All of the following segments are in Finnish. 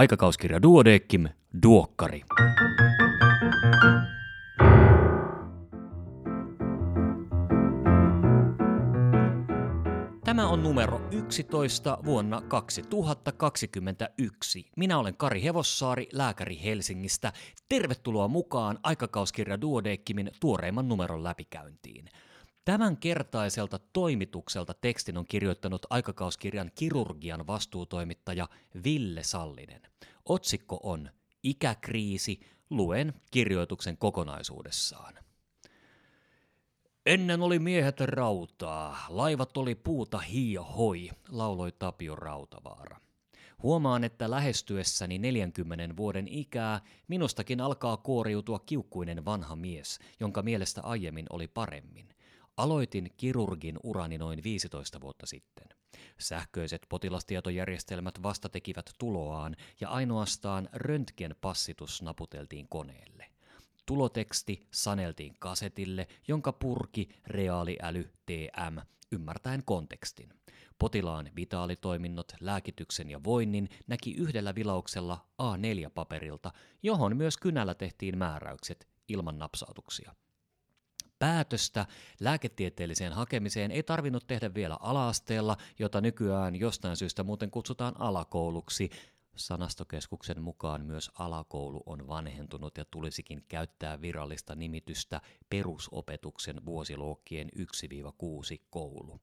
Aikakauskirja Duodeckim, Duokkari. Tämä on numero 11 vuonna 2021. Minä olen Kari Hevossaari, lääkäri Helsingistä. Tervetuloa mukaan aikakauskirja Duodeckimin tuoreimman numeron läpikäyntiin. Tämän kertaiselta toimitukselta tekstin on kirjoittanut aikakauskirjan kirurgian vastuutoimittaja Ville Sallinen. Otsikko on Ikäkriisi, luen kirjoituksen kokonaisuudessaan. Ennen oli miehet rautaa, laivat oli puuta hiio hoi, lauloi Tapio Rautavaara. Huomaan, että lähestyessäni 40 vuoden ikää minustakin alkaa kuoriutua kiukkuinen vanha mies, jonka mielestä aiemmin oli paremmin. Aloitin kirurgin urani noin 15 vuotta sitten. Sähköiset potilastietojärjestelmät vasta tekivät tuloaan ja ainoastaan röntgenpassitus naputeltiin koneelle. Tuloteksti saneltiin kasetille, jonka purki reaaliäly TM ymmärtäen kontekstin. Potilaan vitaalitoiminnot, lääkityksen ja voinnin näki yhdellä vilauksella A4-paperilta, johon myös kynällä tehtiin määräykset ilman napsautuksia. Päätöstä lääketieteelliseen hakemiseen ei tarvinnut tehdä vielä alaasteella, jota nykyään jostain syystä muuten kutsutaan alakouluksi. Sanastokeskuksen mukaan myös alakoulu on vanhentunut ja tulisikin käyttää virallista nimitystä perusopetuksen vuosiluokkien 1-6 koulu.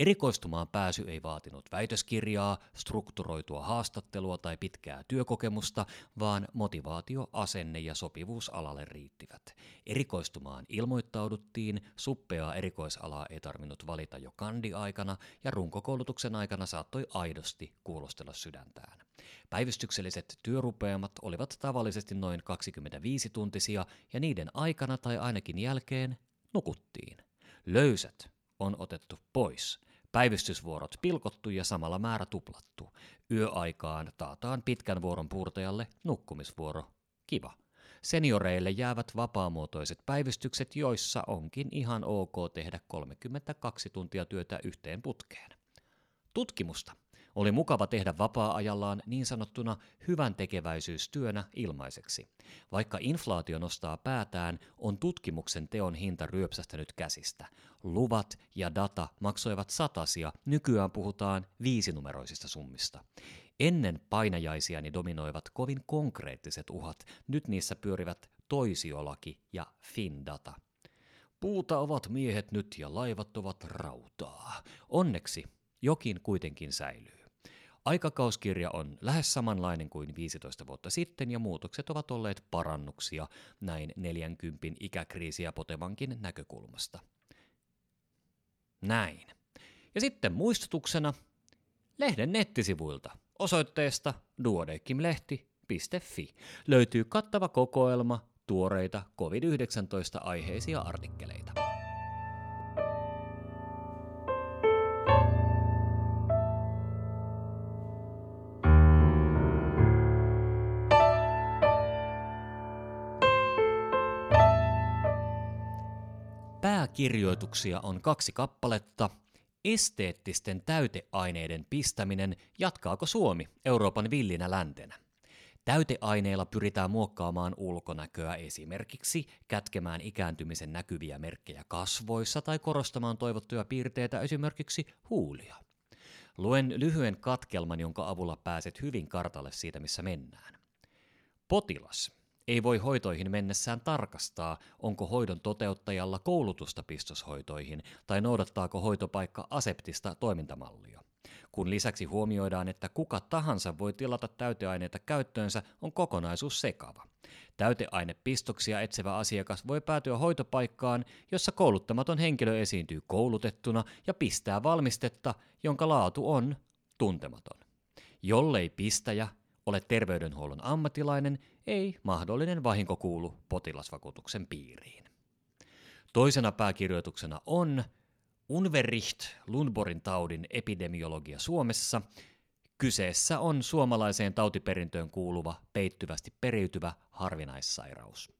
Erikoistumaan pääsy ei vaatinut väitöskirjaa, strukturoitua haastattelua tai pitkää työkokemusta, vaan motivaatio, asenne ja sopivuus alalle riittivät. Erikoistumaan ilmoittauduttiin, suppeaa erikoisalaa ei tarvinnut valita jo kandi-aikana ja runkokoulutuksen aikana saattoi aidosti kuulostella sydäntään. Päivystykselliset työrupeamat olivat tavallisesti noin 25-tuntisia ja niiden aikana tai ainakin jälkeen nukuttiin. Löysät on otettu pois – Päivystysvuorot pilkottu ja samalla määrä tuplattu. Yöaikaan taataan pitkän vuoron puurtajalle nukkumisvuoro. Kiva. Senioreille jäävät vapaamuotoiset päivystykset, joissa onkin ihan ok tehdä 32 tuntia työtä yhteen putkeen. Tutkimusta oli mukava tehdä vapaa-ajallaan niin sanottuna hyvän tekeväisyystyönä ilmaiseksi. Vaikka inflaatio nostaa päätään, on tutkimuksen teon hinta ryöpsästänyt käsistä. Luvat ja data maksoivat satasia, nykyään puhutaan viisinumeroisista summista. Ennen painajaisiani dominoivat kovin konkreettiset uhat, nyt niissä pyörivät toisiolaki ja Findata. Puuta ovat miehet nyt ja laivat ovat rautaa. Onneksi jokin kuitenkin säilyy. Aikakauskirja on lähes samanlainen kuin 15 vuotta sitten ja muutokset ovat olleet parannuksia näin 40 ikäkriisiä potevankin näkökulmasta. Näin. Ja sitten muistutuksena lehden nettisivuilta osoitteesta duodekimlehti.fi löytyy kattava kokoelma tuoreita COVID-19 aiheisia artikkeleita. Pääkirjoituksia on kaksi kappaletta. Esteettisten täyteaineiden pistäminen, jatkaako Suomi Euroopan villinä läntenä? Täyteaineilla pyritään muokkaamaan ulkonäköä esimerkiksi kätkemään ikääntymisen näkyviä merkkejä kasvoissa tai korostamaan toivottuja piirteitä esimerkiksi huulia. Luen lyhyen katkelman, jonka avulla pääset hyvin kartalle siitä, missä mennään. Potilas ei voi hoitoihin mennessään tarkastaa, onko hoidon toteuttajalla koulutusta pistoshoitoihin tai noudattaako hoitopaikka aseptista toimintamallia. Kun lisäksi huomioidaan, että kuka tahansa voi tilata täyteaineita käyttöönsä, on kokonaisuus sekava. Täyteainepistoksia etsevä asiakas voi päätyä hoitopaikkaan, jossa kouluttamaton henkilö esiintyy koulutettuna ja pistää valmistetta, jonka laatu on tuntematon. Jollei pistäjä ole terveydenhuollon ammattilainen, ei mahdollinen vahinko kuulu potilasvakuutuksen piiriin. Toisena pääkirjoituksena on Unverricht Lundborgin taudin epidemiologia Suomessa. Kyseessä on suomalaiseen tautiperintöön kuuluva peittyvästi periytyvä harvinaissairaus.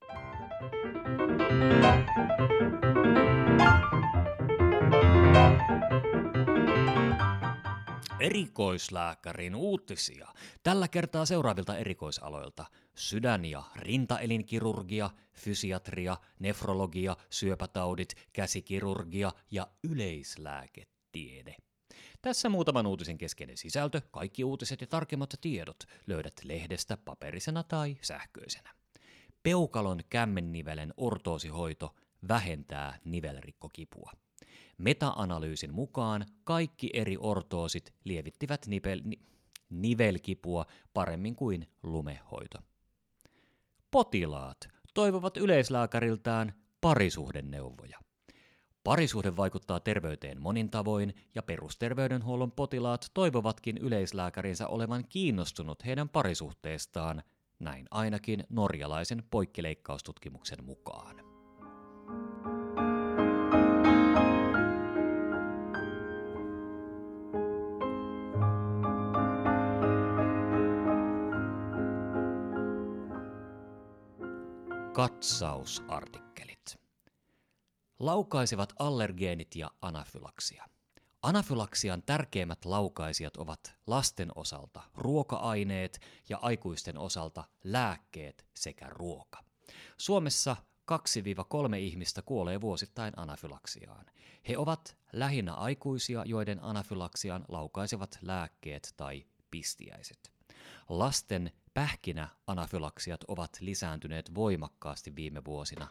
Erikoislääkärin uutisia. Tällä kertaa seuraavilta erikoisaloilta. Sydän- ja rintaelinkirurgia, fysiatria, nefrologia, syöpätaudit, käsikirurgia ja yleislääketiede. Tässä muutaman uutisen keskeinen sisältö, kaikki uutiset ja tarkemmat tiedot löydät lehdestä paperisena tai sähköisenä. Peukalon kämmennivelen ortoosihoito vähentää nivelrikkokipua. Meta-analyysin mukaan kaikki eri ortoosit lievittivät nipel, ni, nivelkipua paremmin kuin lumehoito. Potilaat toivovat yleislääkäriltään parisuhdenneuvoja. Parisuhde vaikuttaa terveyteen monin tavoin, ja perusterveydenhuollon potilaat toivovatkin yleislääkärinsä olevan kiinnostunut heidän parisuhteestaan, näin ainakin norjalaisen poikkileikkaustutkimuksen mukaan. Katsausartikkelit. Laukaisevat allergeenit ja anafylaksia. Anafylaksian tärkeimmät laukaisijat ovat lasten osalta ruoka-aineet ja aikuisten osalta lääkkeet sekä ruoka. Suomessa 2-3 ihmistä kuolee vuosittain anafylaksiaan. He ovat lähinnä aikuisia, joiden anafylaksian laukaisevat lääkkeet tai pistiäiset. Lasten pähkinä anafylaksiat ovat lisääntyneet voimakkaasti viime vuosina.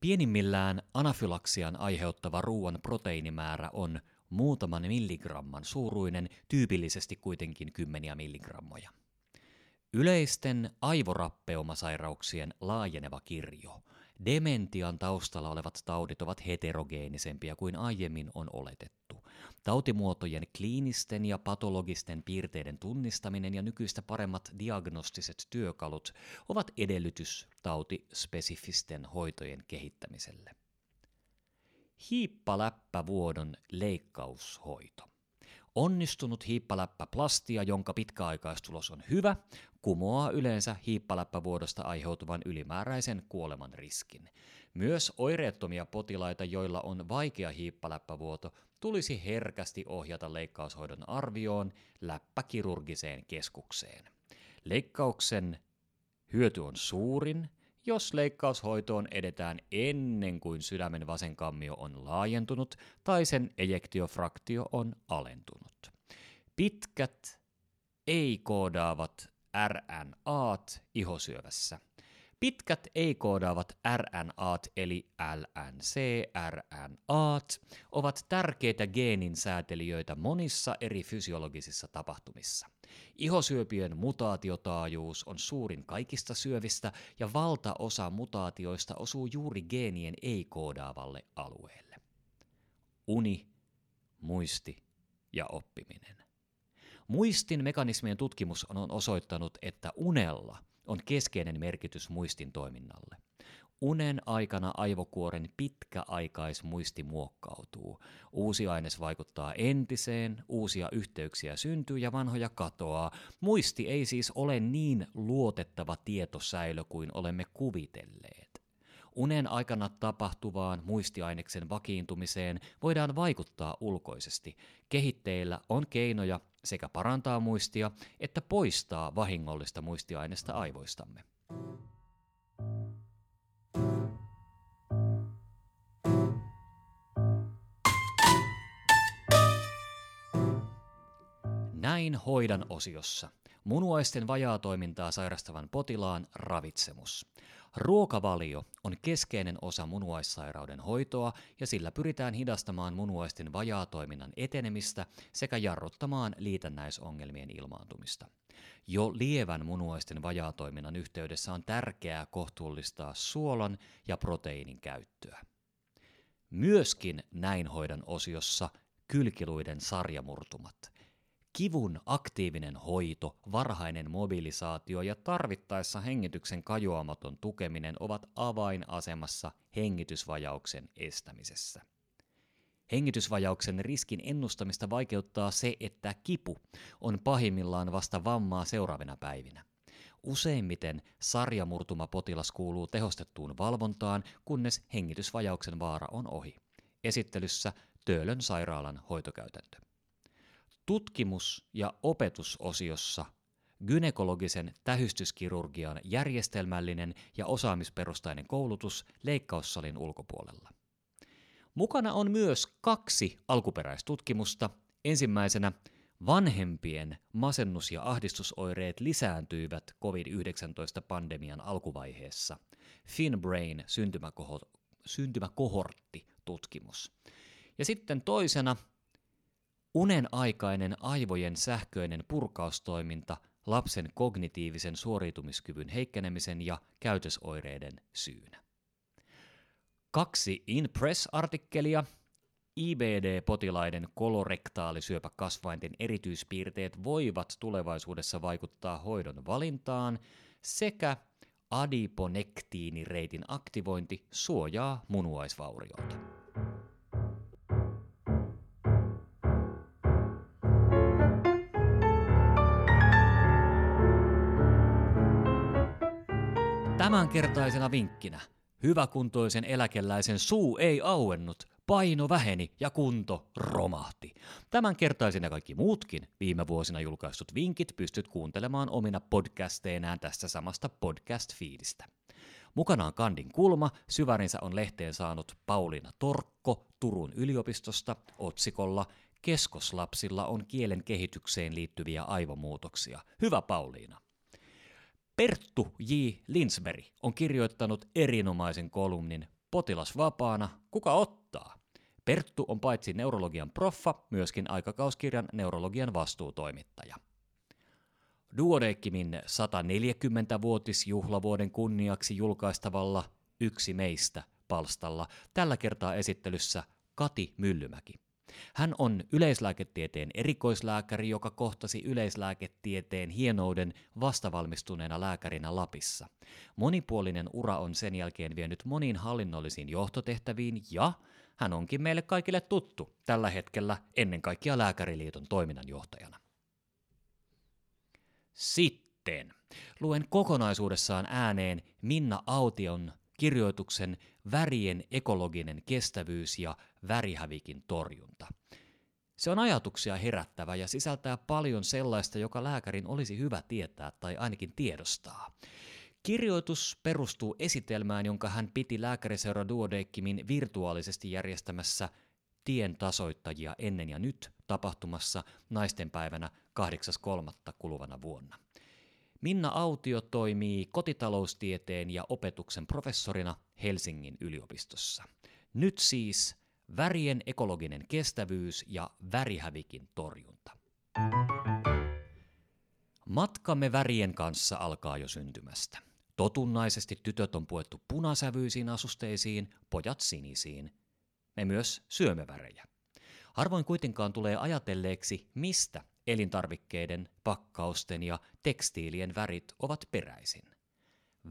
Pienimmillään anafylaksian aiheuttava ruoan proteiinimäärä on muutaman milligramman suuruinen, tyypillisesti kuitenkin kymmeniä milligrammoja. Yleisten aivorappeumasairauksien laajeneva kirjo. Dementian taustalla olevat taudit ovat heterogeenisempia kuin aiemmin on oletettu. Tautimuotojen kliinisten ja patologisten piirteiden tunnistaminen ja nykyistä paremmat diagnostiset työkalut ovat edellytys tautispesifisten hoitojen kehittämiselle. Hiippaläppävuodon leikkaushoito. Onnistunut hiippaläppäplastia, jonka pitkäaikaistulos on hyvä, kumoaa yleensä hiippaläppävuodosta aiheutuvan ylimääräisen kuoleman riskin. Myös oireettomia potilaita, joilla on vaikea hiippaläppävuoto, tulisi herkästi ohjata leikkaushoidon arvioon läppäkirurgiseen keskukseen. Leikkauksen hyöty on suurin, jos leikkaushoitoon edetään ennen kuin sydämen vasen kammio on laajentunut tai sen ejektiofraktio on alentunut. Pitkät ei-koodaavat RNAt ihosyövässä – Pitkät ei-koodaavat RNAt eli LNC-RNAt ovat tärkeitä geenin säätelijöitä monissa eri fysiologisissa tapahtumissa. Ihosyöpien mutaatiotaajuus on suurin kaikista syövistä ja valtaosa mutaatioista osuu juuri geenien ei-koodaavalle alueelle. Uni, muisti ja oppiminen. Muistin mekanismien tutkimus on osoittanut, että unella – on keskeinen merkitys muistin toiminnalle. Unen aikana aivokuoren pitkäaikaismuisti muokkautuu. Uusi aines vaikuttaa entiseen, uusia yhteyksiä syntyy ja vanhoja katoaa. Muisti ei siis ole niin luotettava tietosäilö kuin olemme kuvitelleet. Unen aikana tapahtuvaan muistiaineksen vakiintumiseen voidaan vaikuttaa ulkoisesti. Kehitteillä on keinoja sekä parantaa muistia että poistaa vahingollista muistiainesta aivoistamme. Näin hoidan osiossa. Munuaisten vajaatoimintaa sairastavan potilaan ravitsemus. Ruokavalio on keskeinen osa munuaissairauden hoitoa ja sillä pyritään hidastamaan munuaisten vajaatoiminnan etenemistä sekä jarruttamaan liitännäisongelmien ilmaantumista. Jo lievän munuaisten vajaatoiminnan yhteydessä on tärkeää kohtuullistaa suolan ja proteiinin käyttöä. Myöskin näin hoidan osiossa kylkiluiden sarjamurtumat – Kivun aktiivinen hoito, varhainen mobilisaatio ja tarvittaessa hengityksen kajoamaton tukeminen ovat avainasemassa hengitysvajauksen estämisessä. Hengitysvajauksen riskin ennustamista vaikeuttaa se, että kipu on pahimmillaan vasta vammaa seuraavina päivinä. Useimmiten sarjamurtumapotilas kuuluu tehostettuun valvontaan, kunnes hengitysvajauksen vaara on ohi. Esittelyssä Töölön sairaalan hoitokäytäntö. Tutkimus- ja opetusosiossa gynekologisen tähystyskirurgian järjestelmällinen ja osaamisperustainen koulutus leikkaussalin ulkopuolella. Mukana on myös kaksi alkuperäistutkimusta. Ensimmäisenä vanhempien masennus- ja ahdistusoireet lisääntyivät COVID-19-pandemian alkuvaiheessa. FinBrain syntymäkohortti-tutkimus. Ja sitten toisena unen aikainen aivojen sähköinen purkaustoiminta lapsen kognitiivisen suoriutumiskyvyn heikkenemisen ja käytösoireiden syynä. Kaksi InPress-artikkelia IBD-potilaiden kolorektaalisyöpäkasvainten erityispiirteet voivat tulevaisuudessa vaikuttaa hoidon valintaan sekä adiponektiinireitin aktivointi suojaa munuaisvaurioilta. Tämänkertaisena vinkkinä hyväkuntoisen eläkeläisen suu ei auennut, paino väheni ja kunto romahti. Tämänkertaisen ja kaikki muutkin viime vuosina julkaistut vinkit pystyt kuuntelemaan omina podcasteinään tästä samasta podcast-fiidistä. Mukana on Kandin kulma, syvärinsä on lehteen saanut Pauliina Torkko Turun yliopistosta otsikolla Keskoslapsilla on kielen kehitykseen liittyviä aivomuutoksia. Hyvä Pauliina. Perttu J. Linsberg on kirjoittanut erinomaisen kolumnin Potilasvapaana, kuka ottaa? Perttu on paitsi neurologian proffa, myöskin aikakauskirjan neurologian vastuutoimittaja. Duodeckimin 140-vuotisjuhlavuoden kunniaksi julkaistavalla Yksi meistä palstalla tällä kertaa esittelyssä Kati Myllymäki. Hän on yleislääketieteen erikoislääkäri, joka kohtasi yleislääketieteen hienouden vastavalmistuneena lääkärinä Lapissa. Monipuolinen ura on sen jälkeen vienyt moniin hallinnollisiin johtotehtäviin ja hän onkin meille kaikille tuttu tällä hetkellä ennen kaikkea Lääkäriliiton toiminnanjohtajana. Sitten luen kokonaisuudessaan ääneen Minna Aution kirjoituksen Värien ekologinen kestävyys ja värihävikin torjunta. Se on ajatuksia herättävä ja sisältää paljon sellaista, joka lääkärin olisi hyvä tietää tai ainakin tiedostaa. Kirjoitus perustuu esitelmään, jonka hän piti lääkäriseura Duodeckimin virtuaalisesti järjestämässä Tien tasoittajia ennen ja nyt tapahtumassa naistenpäivänä 8.3. kuluvana vuonna. Minna Autio toimii kotitaloustieteen ja opetuksen professorina Helsingin yliopistossa. Nyt siis värien ekologinen kestävyys ja värihävikin torjunta. Matkamme värien kanssa alkaa jo syntymästä. Totunnaisesti tytöt on puettu punasävyisiin asusteisiin, pojat sinisiin. Me myös syömme värejä. Harvoin kuitenkaan tulee ajatelleeksi, mistä elintarvikkeiden, pakkausten ja tekstiilien värit ovat peräisin.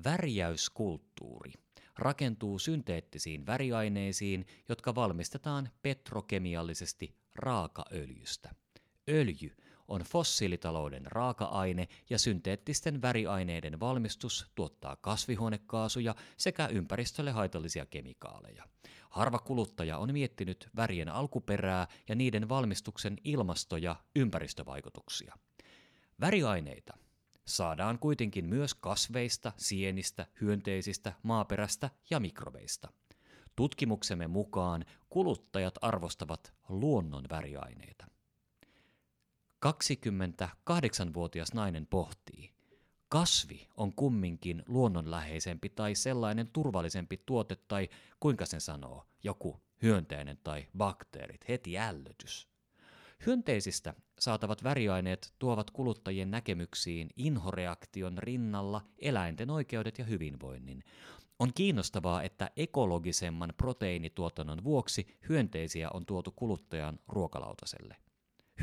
Värjäyskulttuuri rakentuu synteettisiin väriaineisiin, jotka valmistetaan petrokemiallisesti raakaöljystä. Öljy on fossiilitalouden raaka-aine ja synteettisten väriaineiden valmistus tuottaa kasvihuonekaasuja sekä ympäristölle haitallisia kemikaaleja. Harva kuluttaja on miettinyt värien alkuperää ja niiden valmistuksen ilmasto- ja ympäristövaikutuksia. Väriaineita saadaan kuitenkin myös kasveista, sienistä, hyönteisistä, maaperästä ja mikrobeista. Tutkimuksemme mukaan kuluttajat arvostavat luonnon väriaineita. 28-vuotias nainen pohtii, kasvi on kumminkin luonnonläheisempi tai sellainen turvallisempi tuote tai kuinka sen sanoo, joku hyönteinen tai bakteerit, heti ällötys. Hyönteisistä saatavat väriaineet tuovat kuluttajien näkemyksiin inhoreaktion rinnalla eläinten oikeudet ja hyvinvoinnin. On kiinnostavaa, että ekologisemman proteiinituotannon vuoksi hyönteisiä on tuotu kuluttajan ruokalautaselle.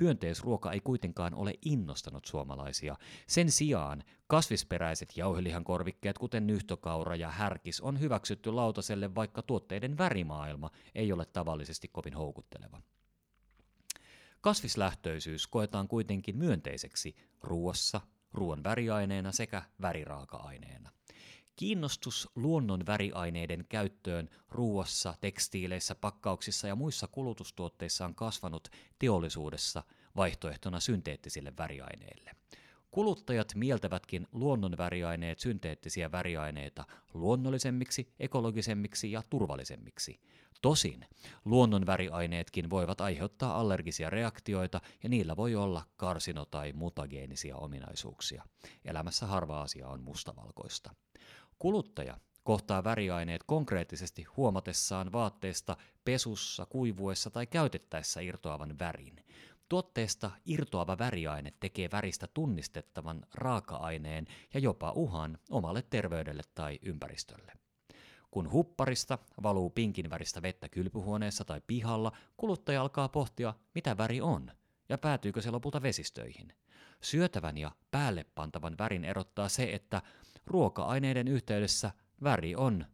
Hyönteisruoka ei kuitenkaan ole innostanut suomalaisia. Sen sijaan kasvisperäiset jauhelihan korvikkeet, kuten nyhtökaura ja härkis, on hyväksytty lautaselle, vaikka tuotteiden värimaailma ei ole tavallisesti kovin houkutteleva. Kasvislähtöisyys koetaan kuitenkin myönteiseksi ruoassa, ruoan väriaineena sekä väriraaka-aineena. Kiinnostus luonnon väriaineiden käyttöön ruuassa, tekstiileissä, pakkauksissa ja muissa kulutustuotteissa on kasvanut teollisuudessa vaihtoehtona synteettisille väriaineille. Kuluttajat mieltävätkin luonnonväriaineet synteettisiä väriaineita luonnollisemmiksi, ekologisemmiksi ja turvallisemmiksi. Tosin luonnonväriaineetkin voivat aiheuttaa allergisia reaktioita ja niillä voi olla karsino- tai mutageenisia ominaisuuksia. Elämässä harva asia on mustavalkoista. Kuluttaja kohtaa väriaineet konkreettisesti huomatessaan vaatteesta pesussa, kuivuessa tai käytettäessä irtoavan värin. Tuotteesta irtoava väriaine tekee väristä tunnistettavan raaka-aineen ja jopa uhan omalle terveydelle tai ympäristölle. Kun hupparista valuu pinkin väristä vettä kylpyhuoneessa tai pihalla, kuluttaja alkaa pohtia, mitä väri on ja päätyykö se lopulta vesistöihin. Syötävän ja päälle pantavan värin erottaa se, että ruoka-aineiden yhteydessä väri on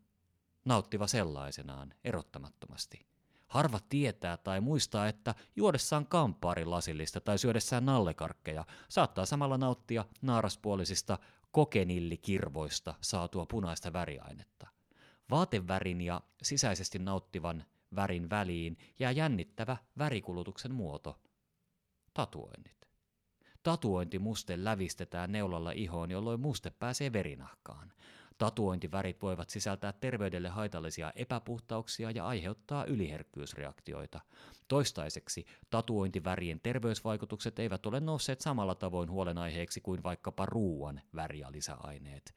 nauttiva sellaisenaan erottamattomasti. Harva tietää tai muistaa, että juodessaan kamppaarin lasillista tai syödessään nallekarkkeja saattaa samalla nauttia naaraspuolisista kokenillikirvoista saatua punaista väriainetta. Vaatevärin ja sisäisesti nauttivan värin väliin jää jännittävä värikulutuksen muoto. Tatuoinnit. Tatuointimuste lävistetään neulalla ihoon, jolloin muste pääsee verinahkaan. Tatuointivärit voivat sisältää terveydelle haitallisia epäpuhtauksia ja aiheuttaa yliherkkyysreaktioita. Toistaiseksi tatuointivärien terveysvaikutukset eivät ole nousseet samalla tavoin huolenaiheeksi kuin vaikkapa ruuan väri- ja lisäaineet.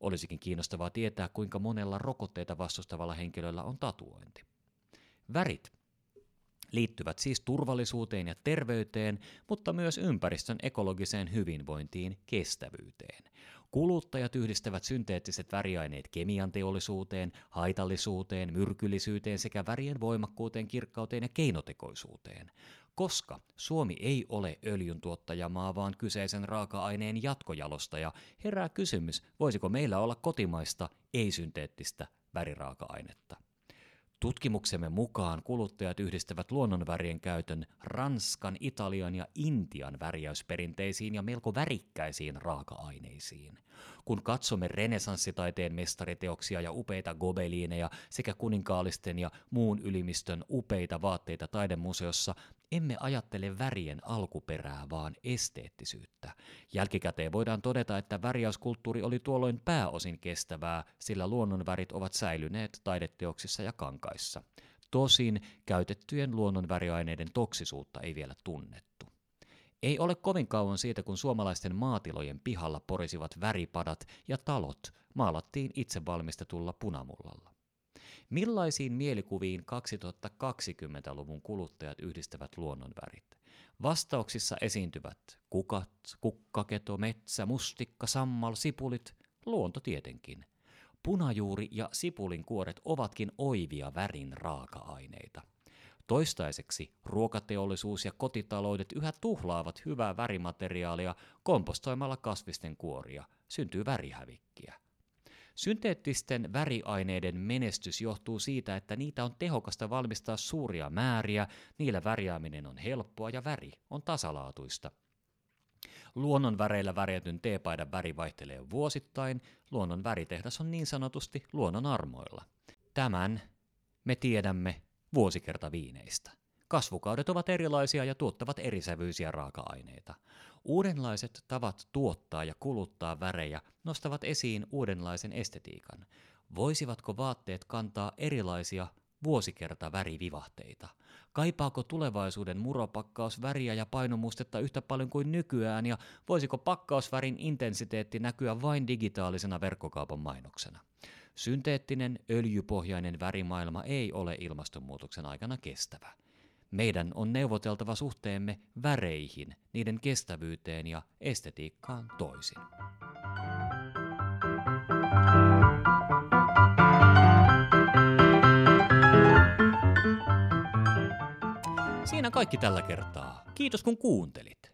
Olisikin kiinnostavaa tietää, kuinka monella rokotteita vastustavalla henkilöllä on tatuointi. Värit liittyvät siis turvallisuuteen ja terveyteen, mutta myös ympäristön ekologiseen hyvinvointiin, kestävyyteen. Kuluttajat yhdistävät synteettiset väriaineet kemian teollisuuteen, haitallisuuteen, myrkyllisyyteen sekä värien voimakkuuteen, kirkkauteen ja keinotekoisuuteen. Koska Suomi ei ole öljyntuottajamaa, vaan kyseisen raaka-aineen jatkojalostaja, herää kysymys, voisiko meillä olla kotimaista ei-synteettistä väriraaka-ainetta. Tutkimuksemme mukaan kuluttajat yhdistävät luonnonvärien käytön Ranskan, Italian ja Intian värjäysperinteisiin ja melko värikkäisiin raaka-aineisiin. Kun katsomme renesanssitaiteen mestariteoksia ja upeita gobeliineja sekä kuninkaallisten ja muun ylimistön upeita vaatteita taidemuseossa, emme ajattele värien alkuperää, vaan esteettisyyttä. Jälkikäteen voidaan todeta, että värjäyskulttuuri oli tuolloin pääosin kestävää, sillä luonnonvärit ovat säilyneet taideteoksissa ja kankaissa. Tosin käytettyjen luonnonväriaineiden toksisuutta ei vielä tunnettu. Ei ole kovin kauan siitä, kun suomalaisten maatilojen pihalla porisivat väripadat ja talot maalattiin itse valmistetulla punamullalla. Millaisiin mielikuviin 2020-luvun kuluttajat yhdistävät luonnonvärit? Vastauksissa esiintyvät kukat, kukkaketo, metsä, mustikka, sammal, sipulit, luonto tietenkin. Punajuuri ja sipulin kuoret ovatkin oivia värin raaka-aineita. Toistaiseksi ruokateollisuus ja kotitaloudet yhä tuhlaavat hyvää värimateriaalia kompostoimalla kasvisten kuoria. Syntyy värihävikkiä. Synteettisten väriaineiden menestys johtuu siitä, että niitä on tehokasta valmistaa suuria määriä, niillä värjääminen on helppoa ja väri on tasalaatuista. Luonnon väreillä värjätyn teepaidan väri vaihtelee vuosittain, luonnon väritehdas on niin sanotusti luonnon armoilla. Tämän me tiedämme vuosikertaviineistä. Kasvukaudet ovat erilaisia ja tuottavat erisävyisiä raaka-aineita. Uudenlaiset tavat tuottaa ja kuluttaa värejä nostavat esiin uudenlaisen estetiikan. Voisivatko vaatteet kantaa erilaisia vuosikertavärivivahteita? Kaipaako tulevaisuuden muropakkaus väriä ja painomustetta yhtä paljon kuin nykyään ja voisiko pakkausvärin intensiteetti näkyä vain digitaalisena verkkokaupan mainoksena? Synteettinen öljypohjainen värimaailma ei ole ilmastonmuutoksen aikana kestävä. Meidän on neuvoteltava suhteemme väreihin, niiden kestävyyteen ja estetiikkaan toisin. Siinä kaikki tällä kertaa. Kiitos kun kuuntelit.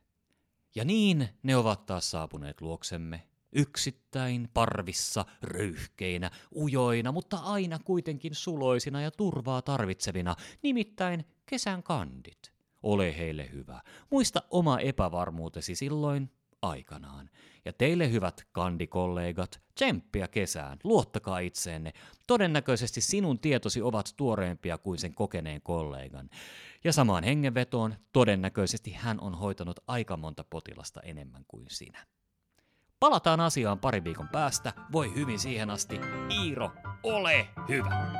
Ja niin ne ovat taas saapuneet luoksemme Yksittäin, parvissa, röyhkeinä, ujoina, mutta aina kuitenkin suloisina ja turvaa tarvitsevina, nimittäin kesän kandit. Ole heille hyvä. Muista oma epävarmuutesi silloin, aikanaan. Ja teille hyvät kandikollegat, tsemppiä kesään, luottakaa itseenne. Todennäköisesti sinun tietosi ovat tuoreempia kuin sen kokeneen kollegan. Ja samaan hengenvetoon, todennäköisesti hän on hoitanut aika monta potilasta enemmän kuin sinä. Palataan asiaan pari viikon päästä. Voi hyvin siihen asti. Iiro, ole hyvä!